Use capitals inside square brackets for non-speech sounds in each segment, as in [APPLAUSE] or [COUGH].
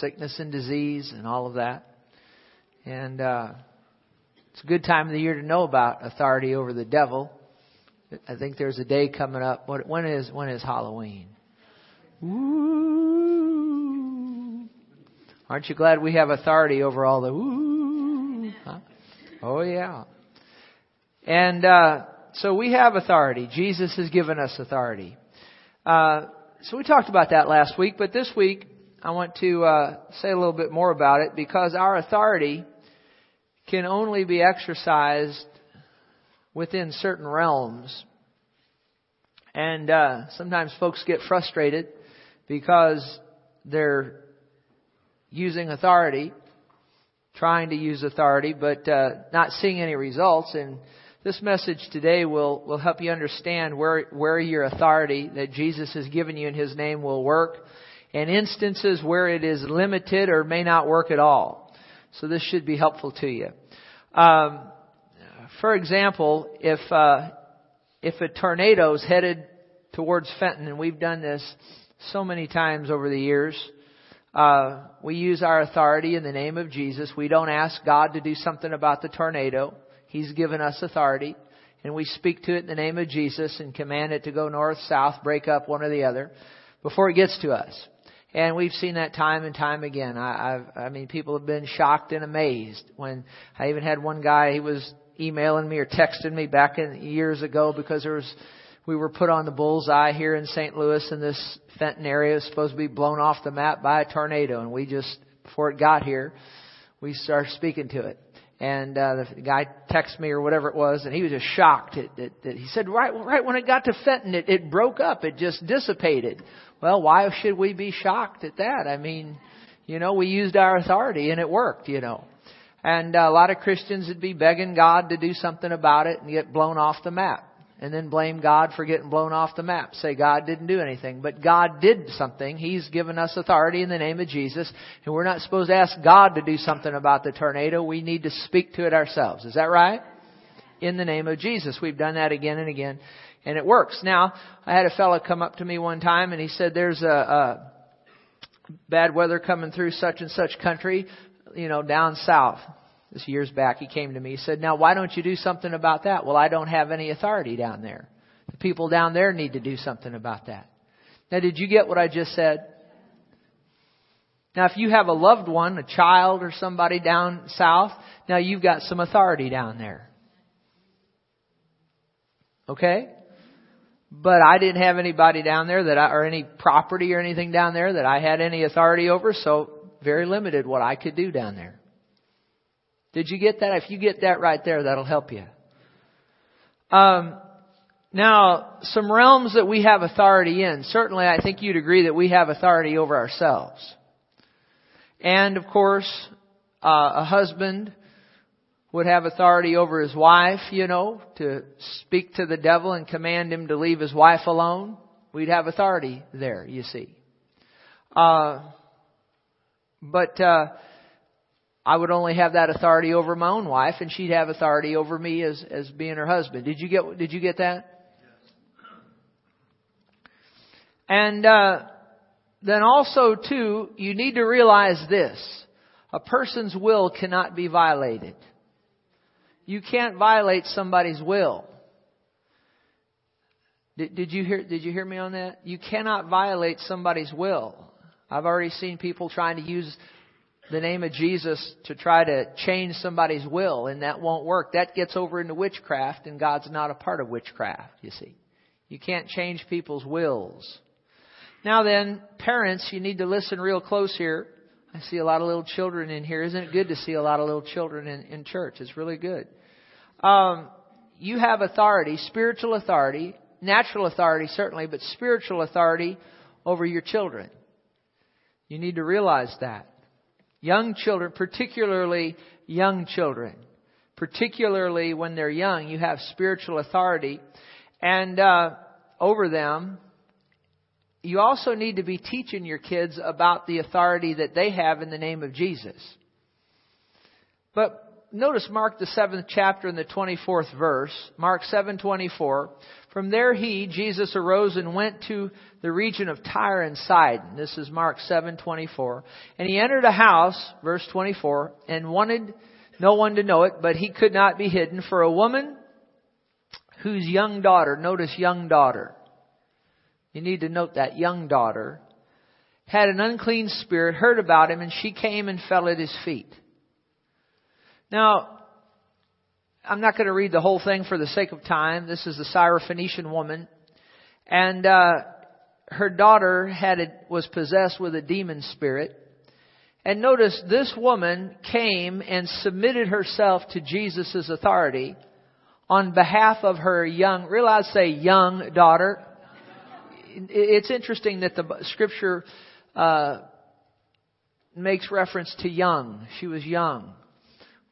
sickness and disease and all of that. And uh, it's a good time of the year to know about authority over the devil. I think there's a day coming up. What, when is when is Halloween? Ooh. Aren't you glad we have authority over all the ooh? Huh? Oh yeah. And uh, so we have authority. Jesus has given us authority. Uh, so we talked about that last week, but this week I want to uh, say a little bit more about it because our authority can only be exercised within certain realms. And uh, sometimes folks get frustrated because they're using authority, trying to use authority, but uh, not seeing any results. And this message today will, will help you understand where, where your authority that Jesus has given you in His name will work and instances where it is limited or may not work at all. So this should be helpful to you. Um, for example, if uh, if a tornado is headed towards Fenton, and we've done this so many times over the years, uh, we use our authority in the name of Jesus. We don't ask God to do something about the tornado. He's given us authority, and we speak to it in the name of Jesus and command it to go north, south, break up one or the other before it gets to us. And we've seen that time and time again. I, I've, I mean, people have been shocked and amazed when I even had one guy, he was emailing me or texting me back in years ago because there was, we were put on the bullseye here in St. Louis and this Fenton area is supposed to be blown off the map by a tornado and we just, before it got here, we started speaking to it. And uh, the guy texted me or whatever it was, and he was just shocked. That, that, he said, right, right when it got to Fenton, it, it broke up. It just dissipated. Well, why should we be shocked at that? I mean, you know, we used our authority and it worked, you know. And uh, a lot of Christians would be begging God to do something about it and get blown off the map. And then blame God for getting blown off the map. Say God didn't do anything. But God did something. He's given us authority in the name of Jesus. And we're not supposed to ask God to do something about the tornado. We need to speak to it ourselves. Is that right? In the name of Jesus. We've done that again and again and it works. Now, I had a fellow come up to me one time and he said, "There's a, a bad weather coming through such and such country, you know, down south." This years back, he came to me. He said, "Now, why don't you do something about that?" Well, I don't have any authority down there. The people down there need to do something about that. Now, did you get what I just said? Now, if you have a loved one, a child or somebody down south, now you've got some authority down there. Okay? But I didn't have anybody down there that I, or any property or anything down there that I had any authority over, so very limited what I could do down there. Did you get that? If you get that right there, that'll help you. Um, now, some realms that we have authority in. Certainly, I think you'd agree that we have authority over ourselves. And, of course, uh, a husband would have authority over his wife, you know, to speak to the devil and command him to leave his wife alone. We'd have authority there, you see. Uh, but uh, I would only have that authority over my own wife, and she'd have authority over me as as being her husband. Did you get Did you get that? And uh, then also too, you need to realize this: a person's will cannot be violated. You can't violate somebody's will. Did, did, you hear, did you hear me on that? You cannot violate somebody's will. I've already seen people trying to use the name of Jesus to try to change somebody's will, and that won't work. That gets over into witchcraft, and God's not a part of witchcraft, you see. You can't change people's wills. Now then, parents, you need to listen real close here. I see a lot of little children in here. Isn't it good to see a lot of little children in, in church? It's really good um, you have authority, spiritual authority, natural authority certainly, but spiritual authority over your children. You need to realize that. Young children, particularly young children, particularly when they're young, you have spiritual authority and uh, over them. You also need to be teaching your kids about the authority that they have in the name of Jesus. But notice Mark the seventh chapter and the 24th verse. Mark 7:24. From there he, Jesus, arose and went to the region of Tyre and Sidon. This is Mark 7:24. And he entered a house, verse 24, and wanted no one to know it, but he could not be hidden for a woman whose young daughter, notice young daughter. You need to note that young daughter had an unclean spirit, heard about him, and she came and fell at his feet. Now, I'm not going to read the whole thing for the sake of time. This is the Syrophoenician woman. And, uh, her daughter had a, was possessed with a demon spirit. And notice this woman came and submitted herself to Jesus' authority on behalf of her young, realize say young daughter. It's interesting that the scripture, uh, makes reference to young. She was young.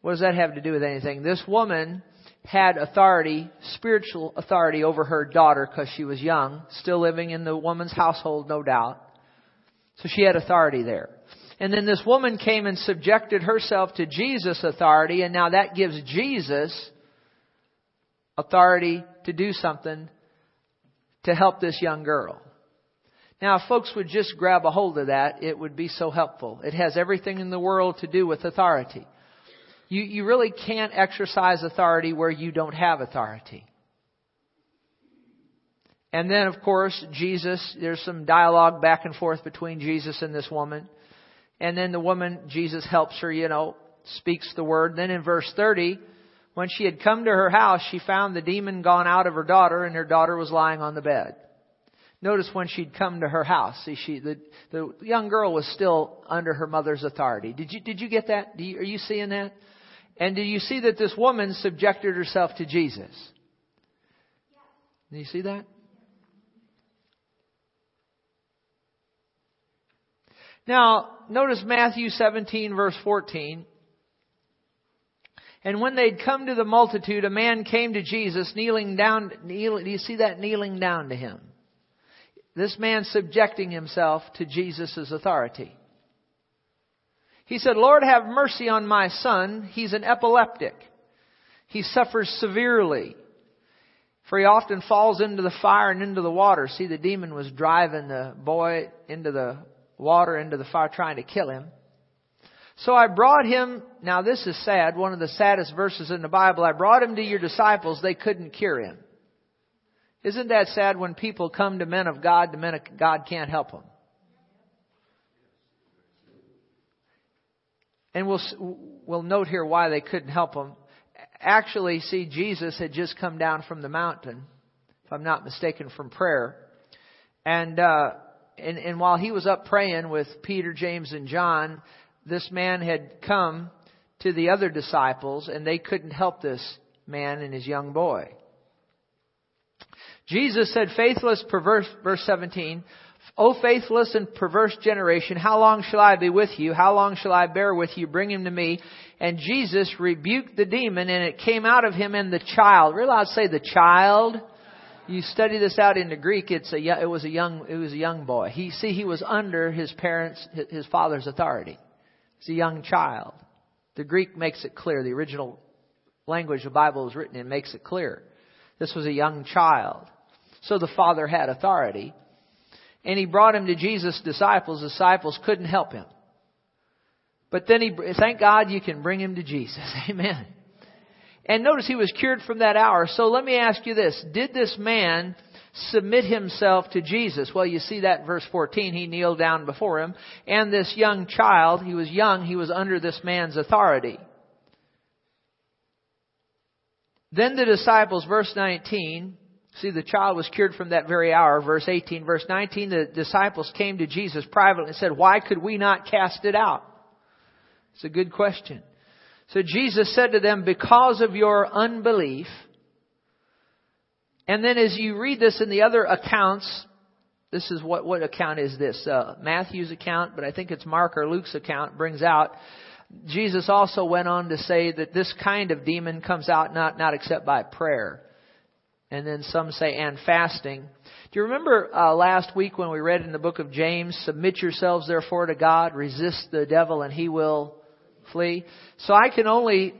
What does that have to do with anything? This woman had authority, spiritual authority over her daughter because she was young, still living in the woman's household, no doubt. So she had authority there. And then this woman came and subjected herself to Jesus' authority, and now that gives Jesus authority to do something to help this young girl. Now, if folks would just grab a hold of that, it would be so helpful. It has everything in the world to do with authority. You, you really can't exercise authority where you don't have authority. And then, of course, Jesus, there's some dialogue back and forth between Jesus and this woman. And then the woman, Jesus helps her, you know, speaks the word. Then in verse 30, when she had come to her house, she found the demon gone out of her daughter and her daughter was lying on the bed. Notice when she'd come to her house, see, she, the, the young girl was still under her mother's authority. Did you, did you get that? You, are you seeing that? And do you see that this woman subjected herself to Jesus? Do you see that? Now, notice Matthew 17 verse 14. And when they'd come to the multitude, a man came to Jesus kneeling down, kneel, do you see that kneeling down to him? This man subjecting himself to Jesus' authority. He said, Lord, have mercy on my son. He's an epileptic. He suffers severely. For he often falls into the fire and into the water. See, the demon was driving the boy into the water, into the fire, trying to kill him. So I brought him, now this is sad, one of the saddest verses in the Bible. I brought him to your disciples. They couldn't cure him. Isn't that sad when people come to men of God, the men of God can't help them? And we'll, we'll note here why they couldn't help him. Actually, see, Jesus had just come down from the mountain, if I'm not mistaken, from prayer. And, uh, and, and while he was up praying with Peter, James, and John, this man had come to the other disciples and they couldn't help this man and his young boy. Jesus said, faithless, perverse, verse 17, O faithless and perverse generation, how long shall I be with you? How long shall I bear with you? Bring him to me. And Jesus rebuked the demon and it came out of him and the child. Realize, say the child. You study this out into Greek, it's a, it was a young, it was a young boy. He, see, he was under his parents, his father's authority. It's a young child. The Greek makes it clear. The original language the Bible is written in makes it clear. This was a young child. So the father had authority and he brought him to Jesus' disciples. Disciples couldn't help him. But then he, thank God you can bring him to Jesus. [LAUGHS] Amen. And notice he was cured from that hour. So let me ask you this. Did this man submit himself to Jesus? Well, you see that verse 14. He kneeled down before him. And this young child, he was young, he was under this man's authority. Then the disciples, verse 19, See, the child was cured from that very hour. Verse 18, verse 19, the disciples came to Jesus privately and said, why could we not cast it out? It's a good question. So Jesus said to them, because of your unbelief. And then as you read this in the other accounts, this is what, what account is this? Uh, Matthew's account, but I think it's Mark or Luke's account brings out Jesus also went on to say that this kind of demon comes out not, not except by prayer and then some say and fasting. Do you remember uh, last week when we read in the book of James, submit yourselves therefore to God, resist the devil and he will flee? So I can only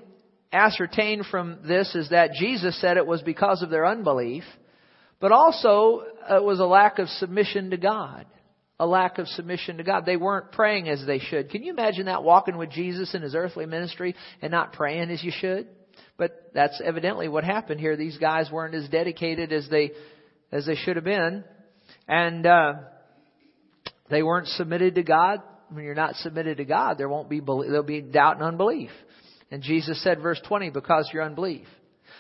ascertain from this is that Jesus said it was because of their unbelief, But also, it was a lack of submission to God. A lack of submission to God. They weren't praying as they should. Can you imagine that walking with Jesus in his earthly ministry and not praying as you should? But that's evidently what happened here. These guys weren't as dedicated as they as they should have been, and uh, they weren't submitted to God. When you're not submitted to God, there won't be there'll be doubt and unbelief. And Jesus said, verse 20, because your unbelief.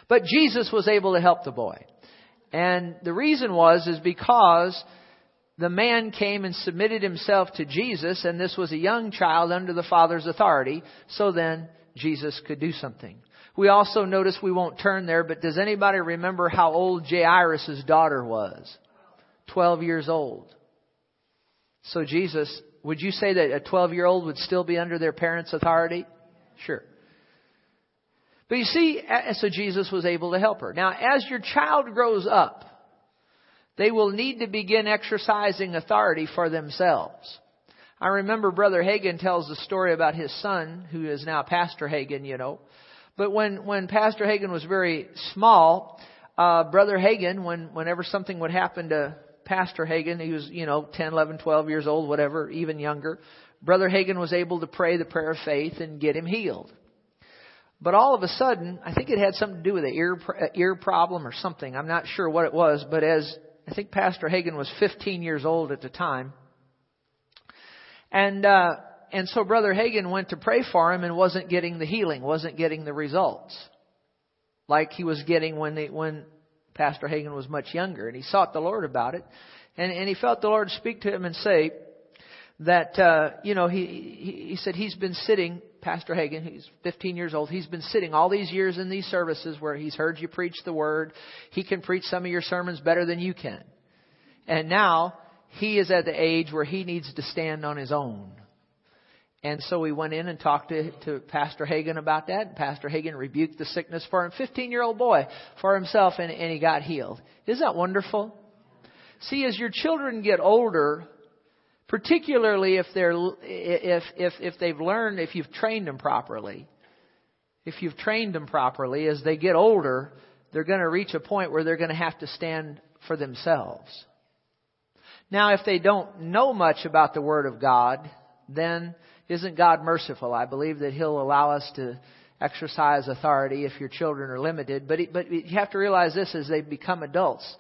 But Jesus was able to help the boy. And the reason was, is because the man came and submitted himself to Jesus, and this was a young child under the Father's authority, so then Jesus could do something. We also notice we won't turn there, but does anybody remember how old Jairus' daughter was? Twelve years old. So Jesus, would you say that a 12 year old would still be under their parents' authority? Sure. But you see, so Jesus was able to help her. Now, as your child grows up, they will need to begin exercising authority for themselves. I remember Brother Hagin tells the story about his son, who is now Pastor Hagin, you know. But when, when Pastor Hagin was very small, uh, Brother Hagin, when, whenever something would happen to Pastor Hagin, he was, you know, 10, 11, 12 years old, whatever, even younger, Brother Hagin was able to pray the prayer of faith and get him healed. But all of a sudden, I think it had something to do with an ear ear problem or something. I'm not sure what it was, but as I think Pastor Hagin was 15 years old at the time, and uh, and so Brother Hagin went to pray for him and wasn't getting the healing, wasn't getting the results like he was getting when they, when Pastor Hagin was much younger, and he sought the Lord about it, and and he felt the Lord speak to him and say that uh, you know he, he he said he's been sitting Pastor Hagin, he's 15 years old. He's been sitting all these years in these services where he's heard you preach the word. He can preach some of your sermons better than you can. And now he is at the age where he needs to stand on his own. And so we went in and talked to, to Pastor Hagin about that. And Pastor Hagin rebuked the sickness for him, 15 year old boy, for himself, and, and he got healed. Isn't that wonderful? See, as your children get older, particularly if they're if if if they've learned if you've trained them properly if you've trained them properly as they get older they're going to reach a point where they're going to have to stand for themselves now if they don't know much about the word of god then isn't god merciful i believe that he'll allow us to exercise authority if your children are limited but but you have to realize this as they become adults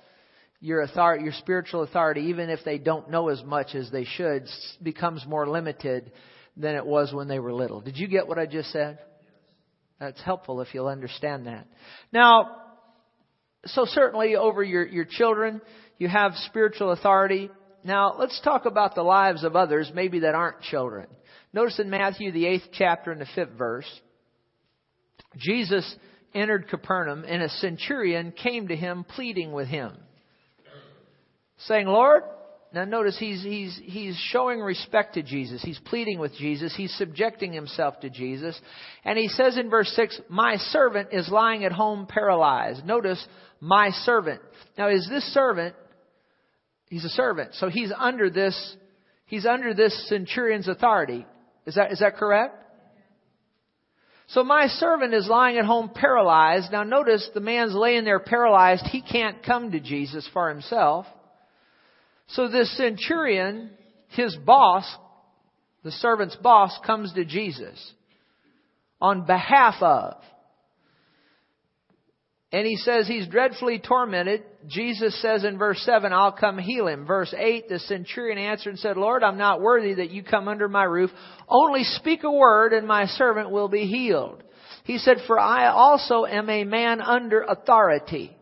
your authority, your spiritual authority, even if they don't know as much as they should, becomes more limited than it was when they were little. Did you get what I just said? That's helpful if you'll understand that. Now, so certainly over your, your children, you have spiritual authority. Now, let's talk about the lives of others, maybe that aren't children. Notice in Matthew, the eighth chapter and the fifth verse, Jesus entered Capernaum and a centurion came to him pleading with him saying, Lord, now notice he's, he's, he's showing respect to Jesus. He's pleading with Jesus. He's subjecting himself to Jesus. And he says in verse 6, My servant is lying at home paralyzed. Notice, my servant. Now is this servant, he's a servant, so he's under this, he's under this centurion's authority. Is that, is that correct? So my servant is lying at home paralyzed. Now notice the man's laying there paralyzed. He can't come to Jesus for himself. So this centurion, his boss, the servant's boss, comes to Jesus on behalf of. And he says he's dreadfully tormented. Jesus says in verse 7, I'll come heal him. Verse 8, the centurion answered and said, Lord, I'm not worthy that you come under my roof. Only speak a word and my servant will be healed. He said, for I also am a man under authority.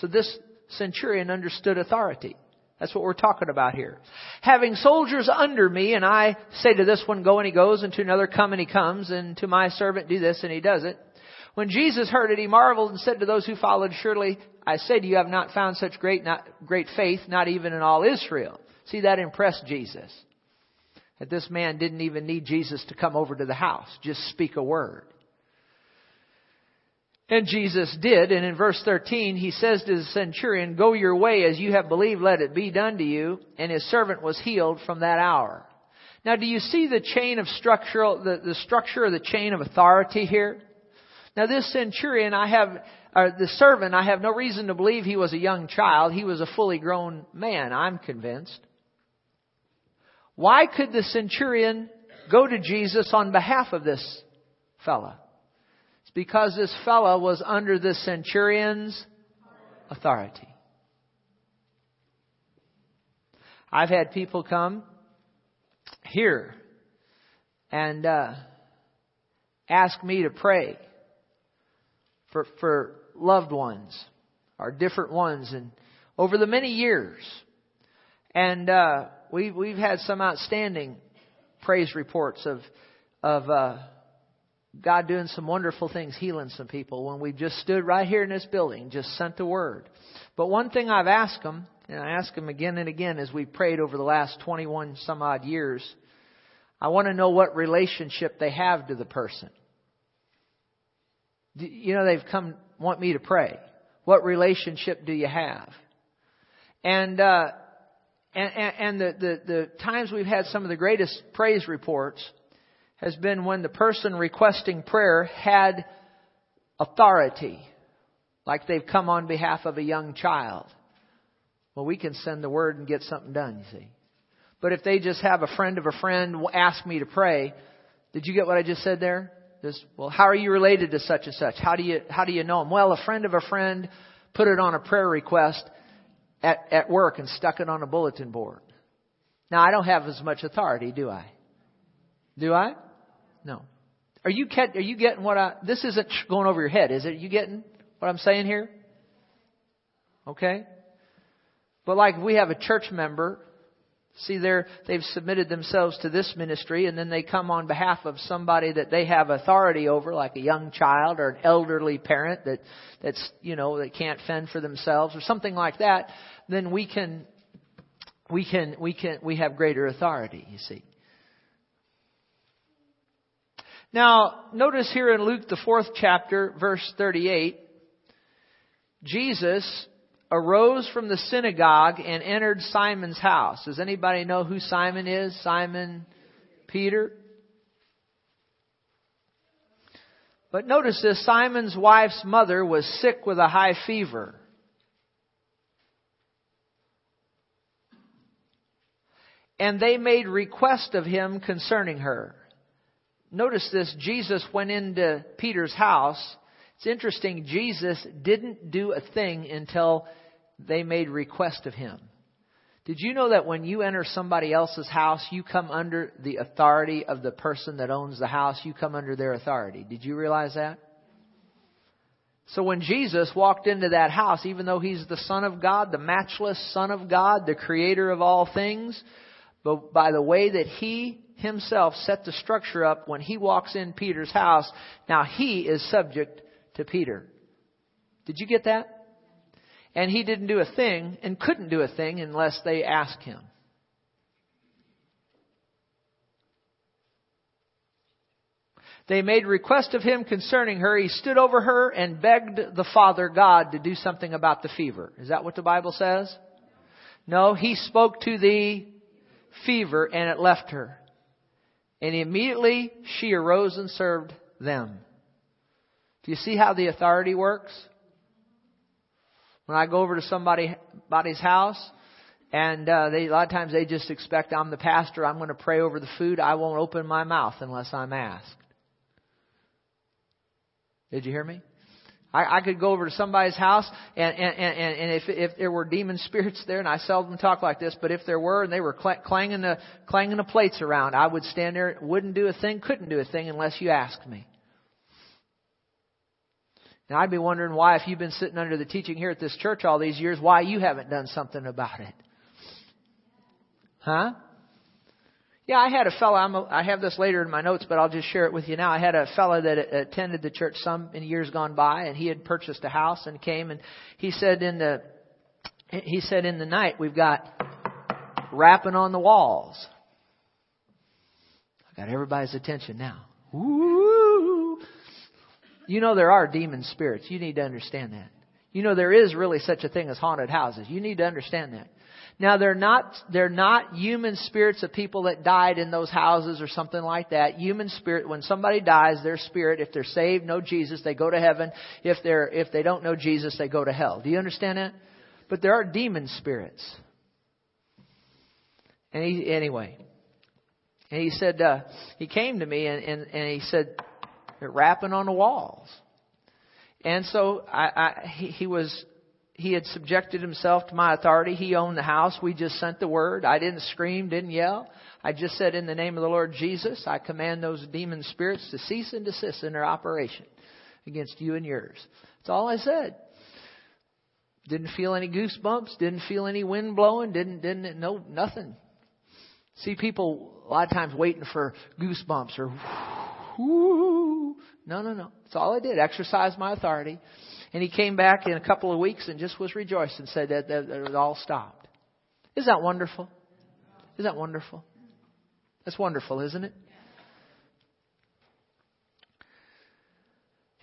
So this centurion understood authority. That's what we're talking about here. Having soldiers under me, and I say to this one, go and he goes, and to another, come and he comes, and to my servant, do this and he does it. When Jesus heard it, he marveled and said to those who followed, surely I say to you, have not found such great, not, great faith, not even in all Israel. See, that impressed Jesus. That this man didn't even need Jesus to come over to the house. Just speak a word. And Jesus did. And in verse 13, he says to the centurion, Go your way as you have believed, let it be done to you. And his servant was healed from that hour. Now, do you see the chain of structural, the, the structure of the chain of authority here? Now this centurion, I have, or the servant, I have no reason to believe he was a young child. He was a fully grown man, I'm convinced. Why could the centurion go to Jesus on behalf of this fella? It's because this fella was under the centurion's authority. I've had people come here and uh, ask me to pray for for loved ones our different ones and over the many years and uh, we we've had some outstanding praise reports of of uh, God doing some wonderful things, healing some people when we've just stood right here in this building, just sent the word. But one thing I've asked them, and I ask them again and again as we've prayed over the last 21 some odd years, I want to know what relationship they have to the person. You know, they've come, want me to pray. What relationship do you have? And, uh, and, and, the, the, the times we've had some of the greatest praise reports has been when the person requesting prayer had authority, like they've come on behalf of a young child. Well, we can send the word and get something done, you see. But if they just have a friend of a friend ask me to pray, did you get what I just said there? Just, well, how are you related to such and such? How do you, how do you know them? Well, a friend of a friend put it on a prayer request at, at work and stuck it on a bulletin board. Now, I don't have as much authority, do I? Do I? No. Are you, are you getting what I, this isn't going over your head, is it? Are you getting what I'm saying here? Okay? But like we have a church member, see there, they've submitted themselves to this ministry and then they come on behalf of somebody that they have authority over, like a young child or an elderly parent that, that's, you know, that can't fend for themselves or something like that, then we can, we can, we can, we have greater authority, you see. Now, notice here in Luke, the fourth chapter, verse 38, Jesus arose from the synagogue and entered Simon's house. Does anybody know who Simon is? Simon Peter? But notice this Simon's wife's mother was sick with a high fever. And they made request of him concerning her notice this Jesus went into Peter's house. It's interesting, Jesus didn't do a thing until they made request of him. Did you know that when you enter somebody else's house, you come under the authority of the person that owns the house? You come under their authority. Did you realize that? So when Jesus walked into that house, even though he's the Son of God, the matchless Son of God, the creator of all things, but by the way that he himself set the structure up when he walks in Peter's house. Now he is subject to Peter. Did you get that? And he didn't do a thing and couldn't do a thing unless they asked him. They made request of him concerning her. He stood over her and begged the Father God to do something about the fever. Is that what the Bible says? No, he spoke to the fever and it left her. And immediately she arose and served them. Do you see how the authority works? When I go over to somebody, somebody's house, and uh, they, a lot of times they just expect I'm the pastor, I'm going to pray over the food, I won't open my mouth unless I'm asked. Did you hear me? I, I could go over to somebody's house, and, and, and, and if, if there were demon [LAUGHS] spirits there, and I seldom talk like this, but if there were, and they were clanging the, clanging the plates around, I would stand there, wouldn't do a thing, couldn't do a thing unless you asked me. Now I'd be wondering why, if you've been sitting under the teaching here at this church all these years, why you haven't done something about it. Huh? Yeah, I had a fellow. I have this later in my notes, but I'll just share it with you now. I had a fellow that attended the church some in years gone by, and he had purchased a house and came, and he said in the he said in the night we've got rapping on the walls. I got everybody's attention now. Ooh. You know there are demon spirits. You need to understand that. You know there is really such a thing as haunted houses. You need to understand that. Now they're not, they're not human spirits of people that died in those houses or something like that. Human spirit, when somebody dies, their spirit, if they're saved, know Jesus, they go to heaven. If they're, if they don't know Jesus, they go to hell. Do you understand that? But there are demon spirits. And he, anyway, and he said, uh, he came to me and, and, and he said, they're rapping on the walls. And so I, I he, he was he had subjected himself to my authority. He owned the house. We just sent the word. I didn't scream, didn't yell. I just said, in the name of the Lord Jesus, I command those demon spirits to cease and desist in their operation against you and yours. That's all I said. Didn't feel any goosebumps. Didn't feel any wind blowing. Didn't, didn't, no, nothing. See people a lot of times waiting for goosebumps or whoo. No, no, no. That's all I did. Exercise my authority. And he came back in a couple of weeks and just was rejoiced and said that, that, that it all stopped. Isn't that wonderful? Isn't that wonderful? That's wonderful, isn't it?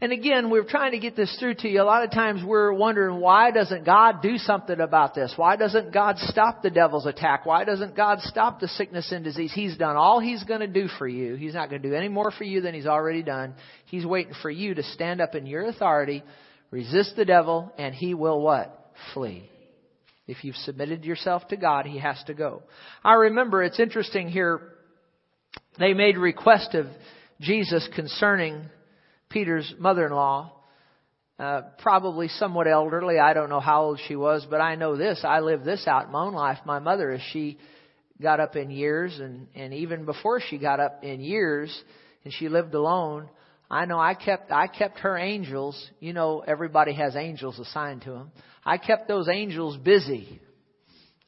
And again, we're trying to get this through to you. A lot of times we're wondering why doesn't God do something about this? Why doesn't God stop the devil's attack? Why doesn't God stop the sickness and disease? He's done all he's going to do for you. He's not going to do any more for you than he's already done. He's waiting for you to stand up in your authority, resist the devil, and he will what? Flee. If you've submitted yourself to God, he has to go. I remember it's interesting here. They made request of Jesus concerning Peter's mother-in-law, uh, probably somewhat elderly. I don't know how old she was, but I know this. I lived this out in my own life. My mother, as she got up in years, and and even before she got up in years, and she lived alone, I know I kept I kept her angels. You know, everybody has angels assigned to them. I kept those angels busy.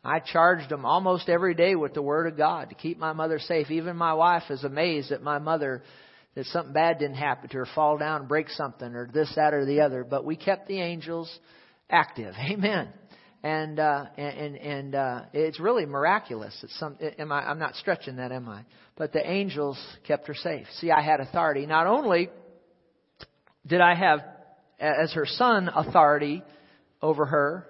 I charged them almost every day with the Word of God to keep my mother safe. Even my wife is amazed that my mother that something bad didn't happen to her, fall down and break something, or this, that, or the other. But we kept the angels active. [LAUGHS] Amen. And uh, and and uh, it's really miraculous. It's some. Am I? I'm not stretching that, am I? But the angels kept her safe. See, I had authority. Not only did I have, as her son, authority over her,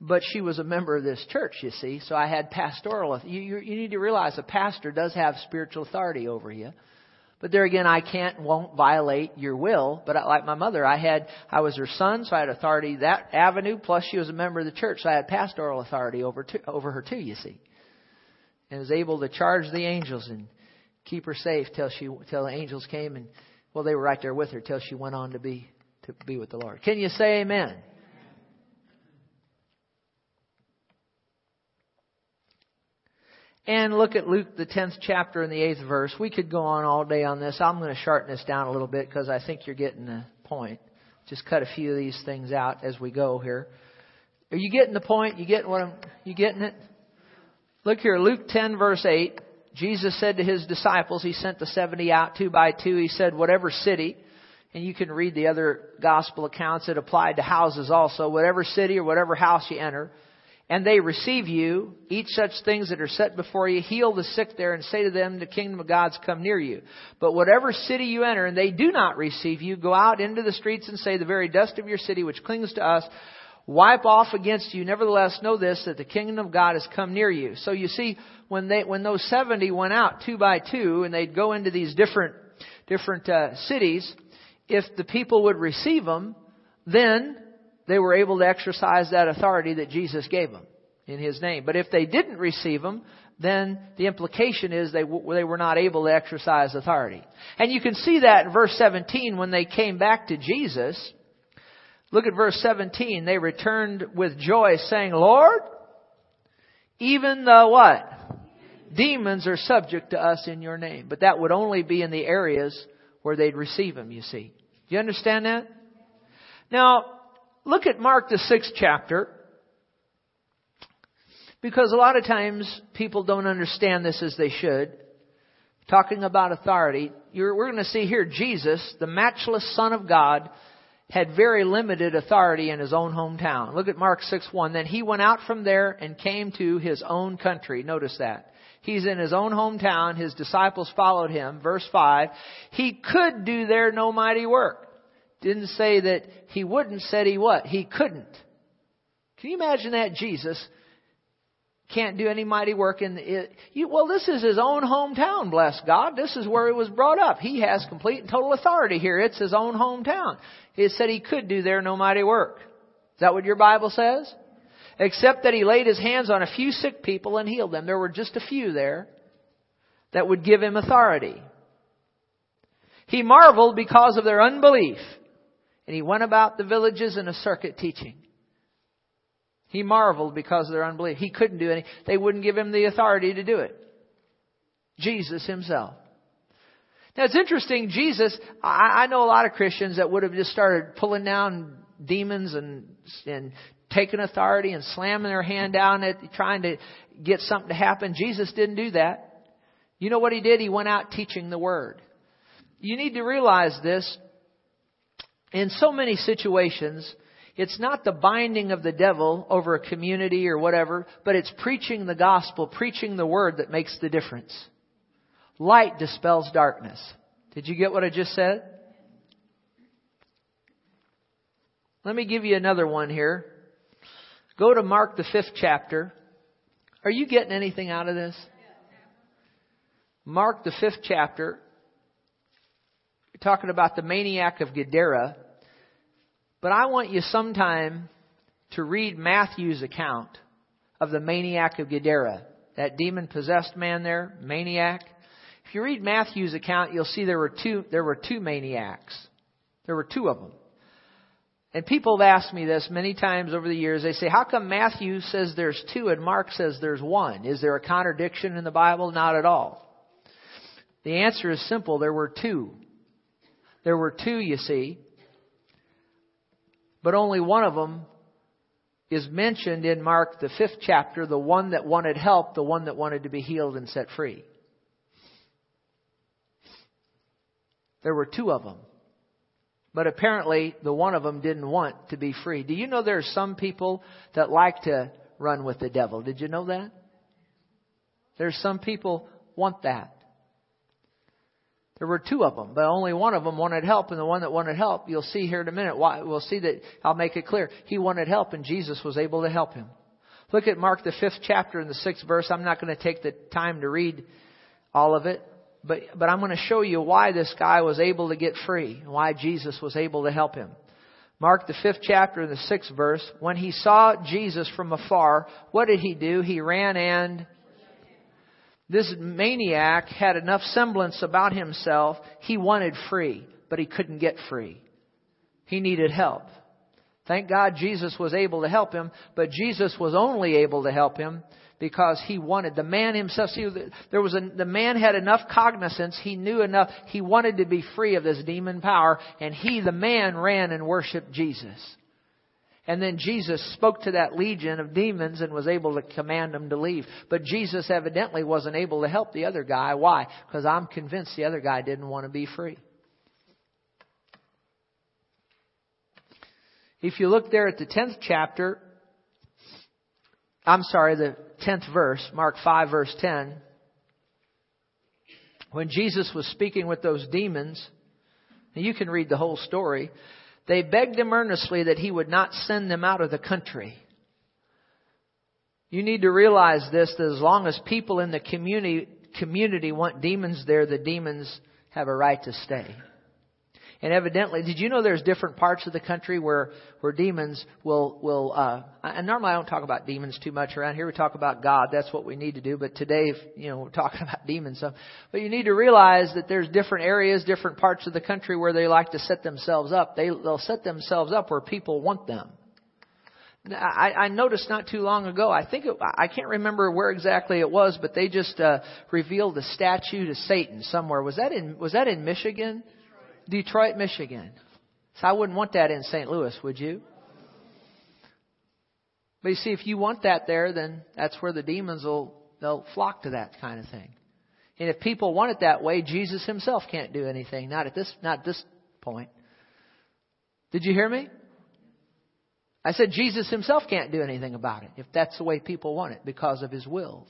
but she was a member of this church, you see. So I had pastoral. You, you, you need to realize a pastor does have spiritual authority over you. But there again, I can't, won't violate your will. But like my mother, I had, I was her son, so I had authority that avenue. Plus, she was a member of the church, so I had pastoral authority over to, over her too. You see, and was able to charge the angels and keep her safe till she till the angels came and well, they were right there with her till she went on to be to be with the Lord. Can you say Amen? And look at Luke, the 10th chapter and the 8th verse. We could go on all day on this. I'm going to shorten this down a little bit because I think you're getting the point. Just cut a few of these things out as we go here. Are you getting the point? You getting what I'm, you getting it? Look here, Luke 10 verse 8. Jesus said to his disciples, he sent the 70 out two by two. He said, whatever city, and you can read the other gospel accounts that applied to houses also, whatever city or whatever house you enter, and they receive you, eat such things that are set before you, heal the sick there, and say to them, the kingdom of God's come near you. But whatever city you enter, and they do not receive you, go out into the streets and say, the very dust of your city, which clings to us, wipe off against you. Nevertheless, know this, that the kingdom of God has come near you. So you see, when they, when those 70 went out two by two, and they'd go into these different, different uh, cities, if the people would receive them, then they were able to exercise that authority that Jesus gave them in His name. But if they didn't receive them, then the implication is they, w- they were not able to exercise authority. And you can see that in verse 17 when they came back to Jesus. Look at verse 17. They returned with joy saying, Lord, even the what? Demons are subject to us in your name. But that would only be in the areas where they'd receive them, you see. Do you understand that? Now, look at Mark the sixth chapter. Because a lot of times people don't understand this as they should. Talking about authority, we're going to see here Jesus, the matchless Son of God, had very limited authority in his own hometown. Look at Mark 6 1. Then he went out from there and came to his own country. Notice that. He's in his own hometown. His disciples followed him. Verse 5. He could do there no mighty work didn't say that he wouldn't, said he what? He couldn't. Can you imagine that? Jesus can't do any mighty work in. You, well, this is his own hometown, bless God. This is where he was brought up. He has complete and total authority here. It's his own hometown. It said he could do there no mighty work. Is that what your Bible says? Except that he laid his hands on a few sick people and healed them. There were just a few there that would give him authority. He marveled because of their unbelief. And he went about the villages in a circuit teaching. He marveled because of their unbelief. He couldn't do any. They wouldn't give him the authority to do it. Jesus himself. Now it's interesting, Jesus, I, I know a lot of Christians that would have just started pulling down demons and, and taking authority and slamming their hand down at trying to get something to happen. Jesus didn't do that. You know what he did? He went out teaching the word. You need to realize this. In so many situations, it's not the binding of the devil over a community or whatever, but it's preaching the gospel, preaching the word that makes the difference. Light dispels darkness. Did you get what I just said? Let me give you another one here. Go to Mark the fifth chapter. Are you getting anything out of this? Mark the fifth chapter. We're talking about the maniac of Gadara. But I want you sometime to read Matthew's account of the maniac of Gadara. That demon possessed man there, maniac. If you read Matthew's account, you'll see there were two, there were two maniacs. There were two of them. And people have asked me this many times over the years. They say, how come Matthew says there's two and Mark says there's one? Is there a contradiction in the Bible? Not at all. The answer is simple. There were two. There were two, you see but only one of them is mentioned in Mark, the fifth chapter, the one that wanted help, the one that wanted to be healed and set free. There were two of them. But apparently, the one of them didn't want to be free. Do you know there are some people that like to run with the devil? Did you know that? There's some people want that. There were two of them, but only one of them wanted help, and the one that wanted help, you'll see here in a minute. Why, we'll see that I'll make it clear. He wanted help, and Jesus was able to help him. Look at Mark the fifth chapter and the sixth verse. I'm not going to take the time to read all of it, but but I'm going to show you why this guy was able to get free, and why Jesus was able to help him. Mark the fifth chapter and the sixth verse. When he saw Jesus from afar, what did he do? He ran and this maniac had enough semblance about himself. He wanted free, but he couldn't get free. He needed help. Thank God Jesus was able to help him, but Jesus was only able to help him because he wanted the man himself. See, there was a, the man had enough cognizance. He knew enough. He wanted to be free of this demon power, and he, the man, ran and worshipped Jesus. And then Jesus spoke to that legion of demons and was able to command them to leave. But Jesus evidently wasn't able to help the other guy. Why? Because I'm convinced the other guy didn't want to be free. If you look there at the 10th chapter, I'm sorry, the 10th verse, Mark 5 verse 10, when Jesus was speaking with those demons, you can read the whole story, they begged him earnestly that he would not send them out of the country. You need to realize this that as long as people in the community, community want demons there, the demons have a right to stay. And evidently, did you know there's different parts of the country where where demons will will? Uh, and normally I don't talk about demons too much around here. We talk about God. That's what we need to do. But today, you know, we're [LAUGHS] talking about demons. So, but you need to realize that there's different areas, different parts of the country where they like to set themselves up. They they'll set themselves up where people want them. I, I noticed not too long ago. I think it, I can't remember where exactly it was, but they just uh, revealed a statue to Satan somewhere. Was that in Was that in Michigan? Detroit, Michigan. So I wouldn't want that in St. Louis, would you? But you see, if you want that there, then that's where the demons will they'll flock to that kind of thing. And if people want it that way, Jesus himself can't do anything. Not at this not at this point. Did you hear me? I said Jesus himself can't do anything about it if that's the way people want it because of his will.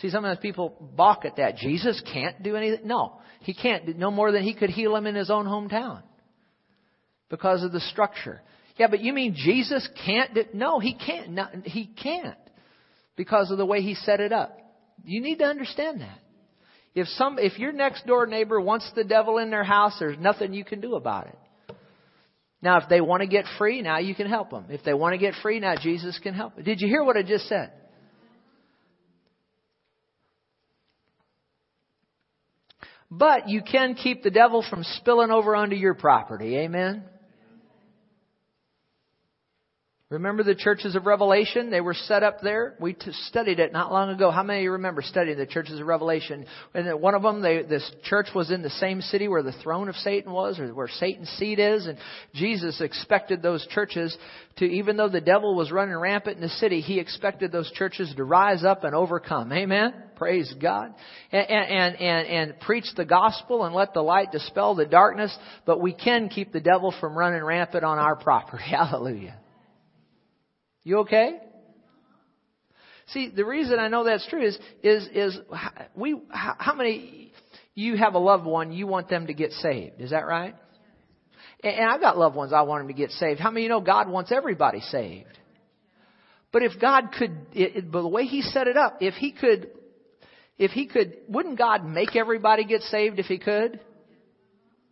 See, sometimes people balk at that. Jesus can't do anything. No, he can't. No more than he could heal him in his own hometown because of the structure. Yeah, but you mean Jesus can't do? No, he can't. No, he can't because of the way he set it up. You need to understand that. If some, if your next door neighbor wants the devil in their house, there's nothing you can do about it. Now, if they want to get free, now you can help them. If they want to get free, now Jesus can help. Them. Did you hear what I just said? But you can keep the devil from spilling over onto your property. Amen? Remember the churches of Revelation? They were set up there. We t- studied it not long ago. How many of you remember studying the churches of Revelation? And one of them, they, this church was in the same city where the throne of Satan was, or where Satan's seat is. And Jesus expected those churches to, even though the devil was running rampant in the city, he expected those churches to rise up and overcome. Amen. Praise God. And, and, and, and preach the gospel and let the light dispel the darkness. But we can keep the devil from running rampant on our property. [LAUGHS] Hallelujah. You okay? See, the reason I know that's true is, is, is we, how many, you have a loved one, you want them to get saved. Is that right? And I've got loved ones, I want them to get saved. How many you know God wants everybody saved? But if God could, it, but the way He set it up, if He could, if He could, wouldn't God make everybody get saved if He could?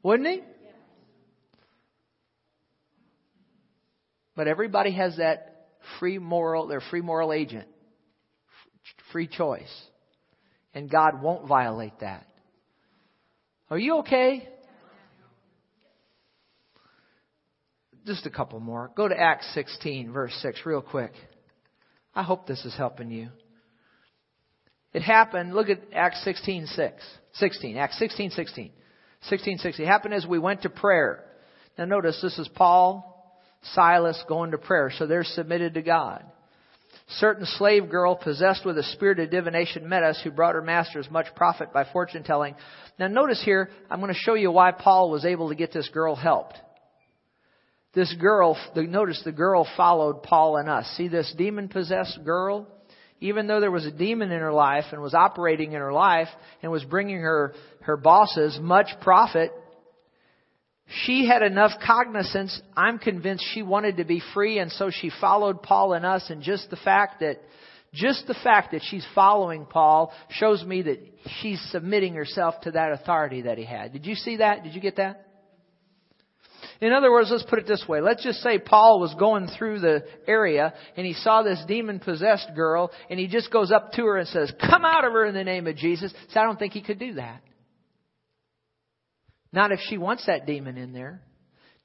Wouldn't He? But everybody has that free moral, they're free moral agent, free choice. And God won't violate that. Are you okay? Just a couple more. Go to Acts 16, verse 6, real quick. I hope this is helping you. It happened, look at Acts 16, 6. 16, Acts 16, 16. 16, 16. It happened as we went to prayer. Now notice this is Paul Silas going to prayer. So they're submitted to God. Certain slave girl possessed with a spirit of divination met us who brought her masters much profit by fortune telling. Now notice here, I'm going to show you why Paul was able to get this girl helped. This girl, notice the girl followed Paul and us. See this demon possessed girl? Even though there was a demon in her life and was operating in her life and was bringing her, her bosses much profit, she had enough cognizance, I'm convinced she wanted to be free, and so she followed Paul and us, and just the fact that just the fact that she's following Paul shows me that she's submitting herself to that authority that he had. Did you see that? Did you get that? In other words, let's put it this way. Let's just say Paul was going through the area and he saw this demon possessed girl and he just goes up to her and says, come out of her in the name of Jesus. So I don't think he could do that. Not if she wants that demon in there.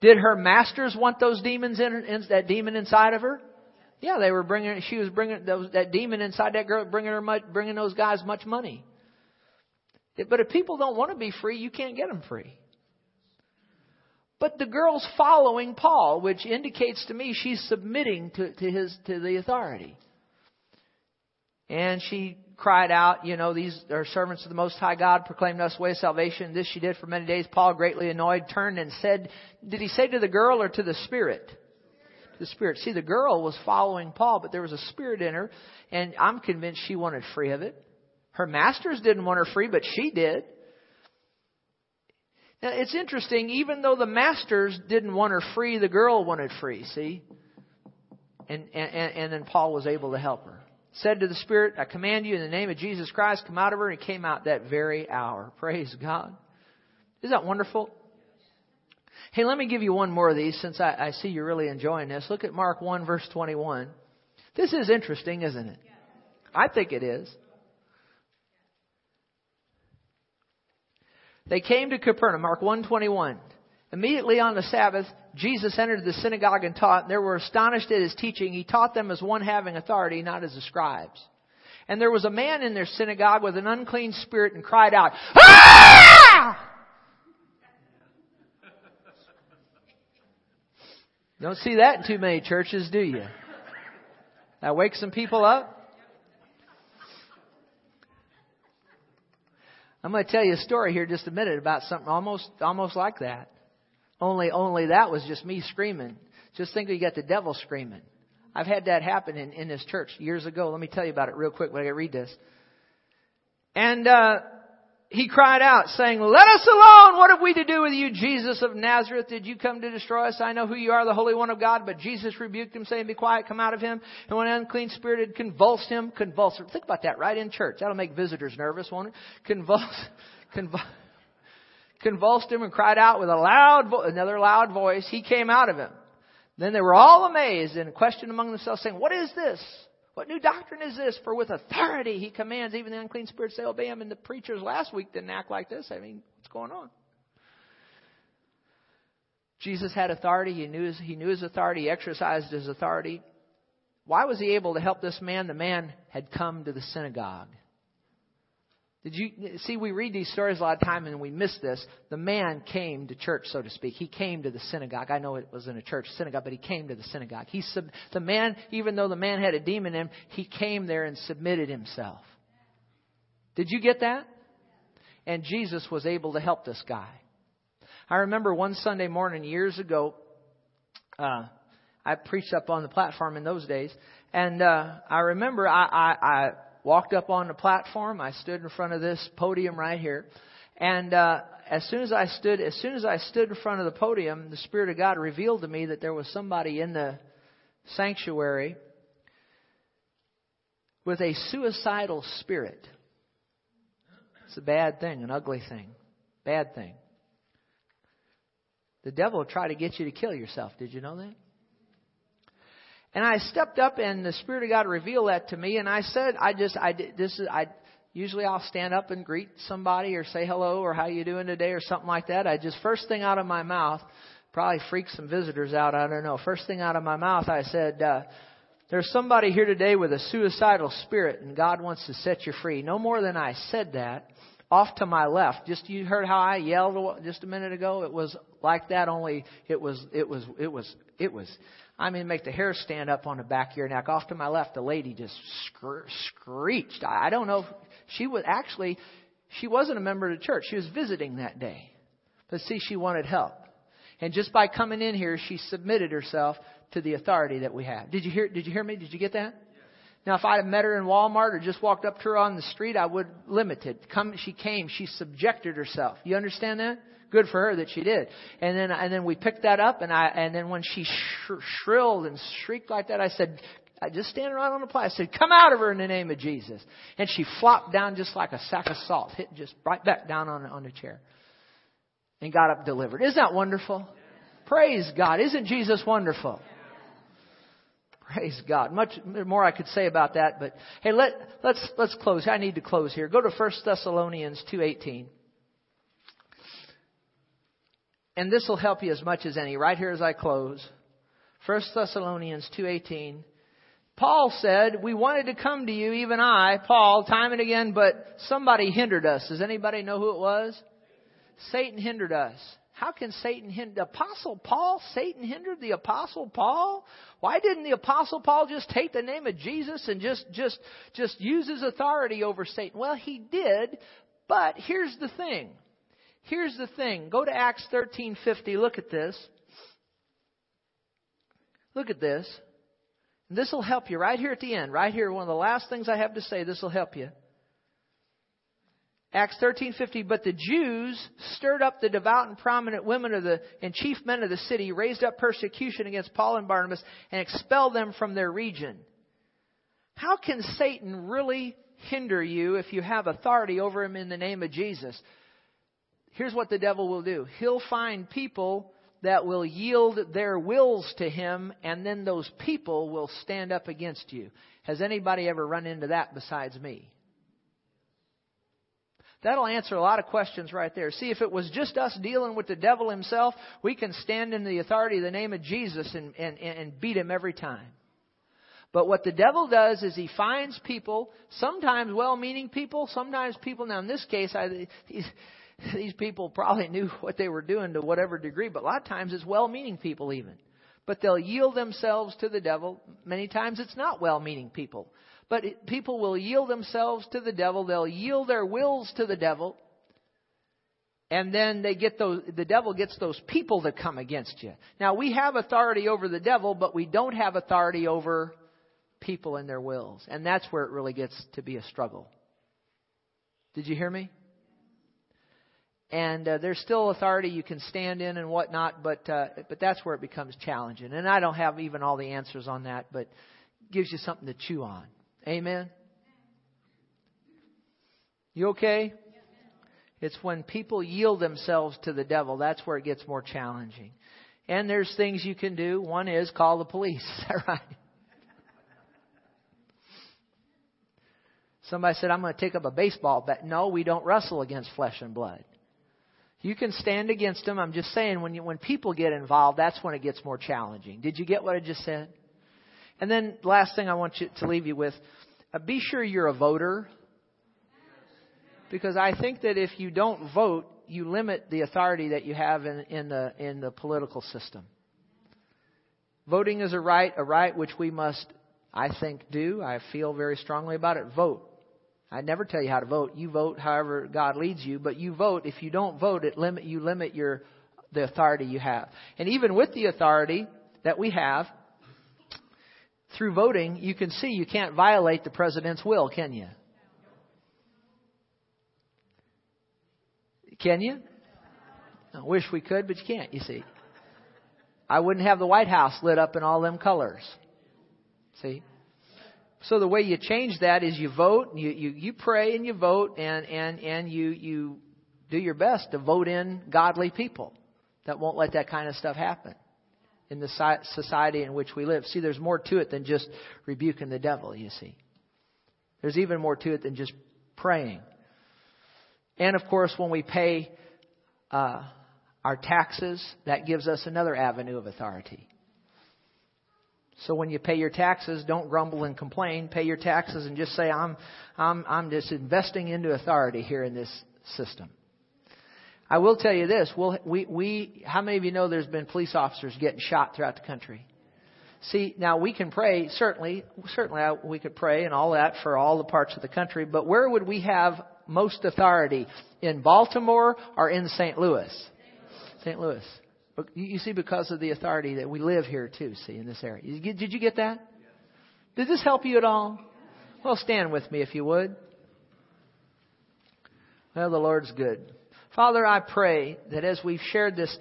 Did her masters want those demons in, in that demon inside of her? Yeah, they were bringing. She was bringing those, that demon inside that girl, bringing her, much, bringing those guys much money. But if people don't want to be free, you can't get them free. But the girl's following Paul, which indicates to me she's submitting to, to his to the authority. And she cried out, you know, these are servants of the Most High God, proclaimed us way of salvation. This she did for many days. Paul, greatly annoyed, turned and said, did he say to the girl or to the spirit? To the spirit. See, the girl was following Paul, but there was a spirit in her, and I'm convinced she wanted free of it. Her masters didn't want her free, but she did. Now, it's interesting, even though the masters didn't want her free, the girl wanted free, see? And, and, and then Paul was able to help her said to the Spirit, I command you in the name of Jesus Christ, come out of her, and he came out that very hour. [LAUGHS] Praise God. Isn't that wonderful? Hey, let me give you one more of these since I, I see you're really enjoying this. Look at Mark 1, verse 21. This is interesting, isn't it? I think it is. They came to Capernaum, Mark 121. Immediately on the Sabbath, Jesus entered the synagogue and taught. And they were astonished at his teaching. He taught them as one having authority, not as the scribes. And there was a man in their synagogue with an unclean spirit and cried out, Ah! Don't see that in too many churches, do you? That wakes some people up. I'm going to tell you a story here just a minute about something almost almost like that. Only, only that was just me screaming. Just think you got the devil screaming. I've had that happen in, in this church years ago. Let me tell you about it real quick when I read this. And, uh, he cried out saying, let us alone! What have we to do with you, Jesus of Nazareth? Did you come to destroy us? I know who you are, the Holy One of God. But Jesus rebuked him saying, be quiet, come out of him. And when an unclean spirit had convulsed him, convulsed him. Think about that right in church. That'll make visitors nervous, won't it? Convulsed, [LAUGHS] convulsed, convulsed him and cried out with a loud, vo- another loud voice. He came out of him. Then they were all amazed and questioned among themselves saying, what is this? What new doctrine is this? For with authority he commands even the unclean spirits to obey him. And the preachers last week didn't act like this. I mean, what's going on? Jesus had authority. He knew his, he knew his authority. He exercised his authority. Why was he able to help this man? The man had come to the synagogue. Did you see? We read these stories a lot of time and we miss this. The man came to church, so to speak. He came to the synagogue. I know it was in a church synagogue, but he came to the synagogue. He sub, the man, even though the man had a demon in him, he came there and submitted himself. Did you get that? And Jesus was able to help this guy. I remember one Sunday morning years ago. Uh, I preached up on the platform in those days, and uh, I remember I, I, I walked up on the platform. I stood in front of this podium right here. And uh, as soon as I stood, as soon as I stood in front of the podium, the Spirit of God revealed to me that there was somebody in the sanctuary with a suicidal spirit. It's a bad thing, an ugly thing, bad thing. The devil try to get you to kill yourself. Did you know that? And I stepped up and the Spirit of God revealed that to me and I said, I just, I this is, I, usually I'll stand up and greet somebody or say hello or how you doing today or something like that. I just, first thing out of my mouth, probably freak some visitors out, I don't know. First thing out of my mouth, I said, uh, there's somebody here today with a suicidal spirit and God wants to set you free. No more than I said that. Off to my left, just you heard how I yelled just a minute ago. It was like that, only it was, it was, it was, it was I mean, make the hair stand up on the back of your neck. Off to my left, the lady just screeched. I don't know. If she was actually, she wasn't a member of the church. She was visiting that day. But see, she wanted help. And just by coming in here, she submitted herself to the authority that we have. Did you hear, did you hear me? Did you get that? Now, if I'd have met her in Walmart or just walked up to her on the street, I would limit it. Come, she came, she subjected herself. You understand that? Good for her that she did. And then, and then we picked that up and I, and then when she sh- shrilled and shrieked like that, I said, I just stand right on the platform. I said, come out of her in the name of Jesus. And she flopped down just like a sack of salt, hit just right back down on, on the chair. And got up delivered. Isn't that wonderful? Praise God. Isn't Jesus wonderful? Praise God. Much more I could say about that, but hey, let, let's, let's close. I need to close here. Go to 1 Thessalonians 2.18. And this will help you as much as any. Right here as I close. 1 Thessalonians 2.18. Paul said, we wanted to come to you, even I, Paul, time and again, but somebody hindered us. Does anybody know who it was? Satan hindered us. How can Satan hinder? The Apostle Paul, Satan hindered the Apostle Paul? Why didn't the Apostle Paul just take the name of Jesus and just, just, just use his authority over Satan? Well, he did, but here's the thing. Here's the thing. Go to Acts 13:50. Look at this. Look at this. This will help you right here at the end. Right here, one of the last things I have to say. This will help you. Acts 13:50 but the Jews stirred up the devout and prominent women of the and chief men of the city raised up persecution against Paul and Barnabas and expelled them from their region. How can Satan really hinder you if you have authority over him in the name of Jesus? Here's what the devil will do. He'll find people that will yield their wills to him, and then those people will stand up against you. Has anybody ever run into that besides me? That'll answer a lot of questions right there. See, if it was just us dealing with the devil himself, we can stand in the authority of the name of Jesus and, and, and beat him every time. But what the devil does is he finds people, sometimes well-meaning people, sometimes people, now in this case, I, [LAUGHS] these people probably knew what they were doing to whatever degree, but a lot of times it's well meaning people even. But they'll yield themselves to the devil. Many times it's not well meaning people. But it, people will yield themselves to the devil. They'll yield their wills to the devil. And then they get those, the devil gets those people to come against you. Now we have authority over the devil, but we don't have authority over people and their wills. And that's where it really gets to be a struggle. Did you hear me? And uh, there's still authority you can stand in and whatnot, but uh, but that's where it becomes challenging. And I don't have even all the answers on that, but it gives you something to chew on. Amen. You okay? It's when people yield themselves to the devil that's where it gets more challenging. And there's things you can do. One is call the police. [LAUGHS] Is that right? Somebody said, I'm going to take up a baseball bat. No, we don't wrestle against flesh and blood. You can stand against them. I'm just saying, when, you, when people get involved, that's when it gets more challenging. Did you get what I just said? And then, last thing I want you to leave you with uh, be sure you're a voter. Because I think that if you don't vote, you limit the authority that you have in, in, the, in the political system. Voting is a right, a right which we must, I think, do. I feel very strongly about it. Vote. I never tell you how to vote. You vote however God leads you, but you vote. If you don't vote, it limit you limit your the authority you have. And even with the authority that we have through voting, you can see you can't violate the president's will, can you? Can you? I wish we could, but you can't, you see. I wouldn't have the White House lit up in all them colors. See? So the way you change that is you vote, you, you, you pray and you vote, and, and, and you, you do your best to vote in godly people that won't let that kind of stuff happen in the society in which we live. See, there's more to it than just rebuking the devil, you see. There's even more to it than just praying. And of course, when we pay uh, our taxes, that gives us another avenue of authority. So when you pay your taxes, don't grumble and complain. Pay your taxes and just say, I'm, I'm, I'm just investing into authority here in this system. I will tell you this. We'll, we, we, how many of you know there's been police officers getting shot throughout the country? See, now we can pray, certainly, certainly we could pray and all that for all the parts of the country, but where would we have most authority? In Baltimore or in St. Louis? St. Louis. You see, because of the authority that we live here too, see, in this area. Did you get that? Did this help you at all? Well, stand with me if you would. Well, the Lord's good. Father, I pray that as we've shared this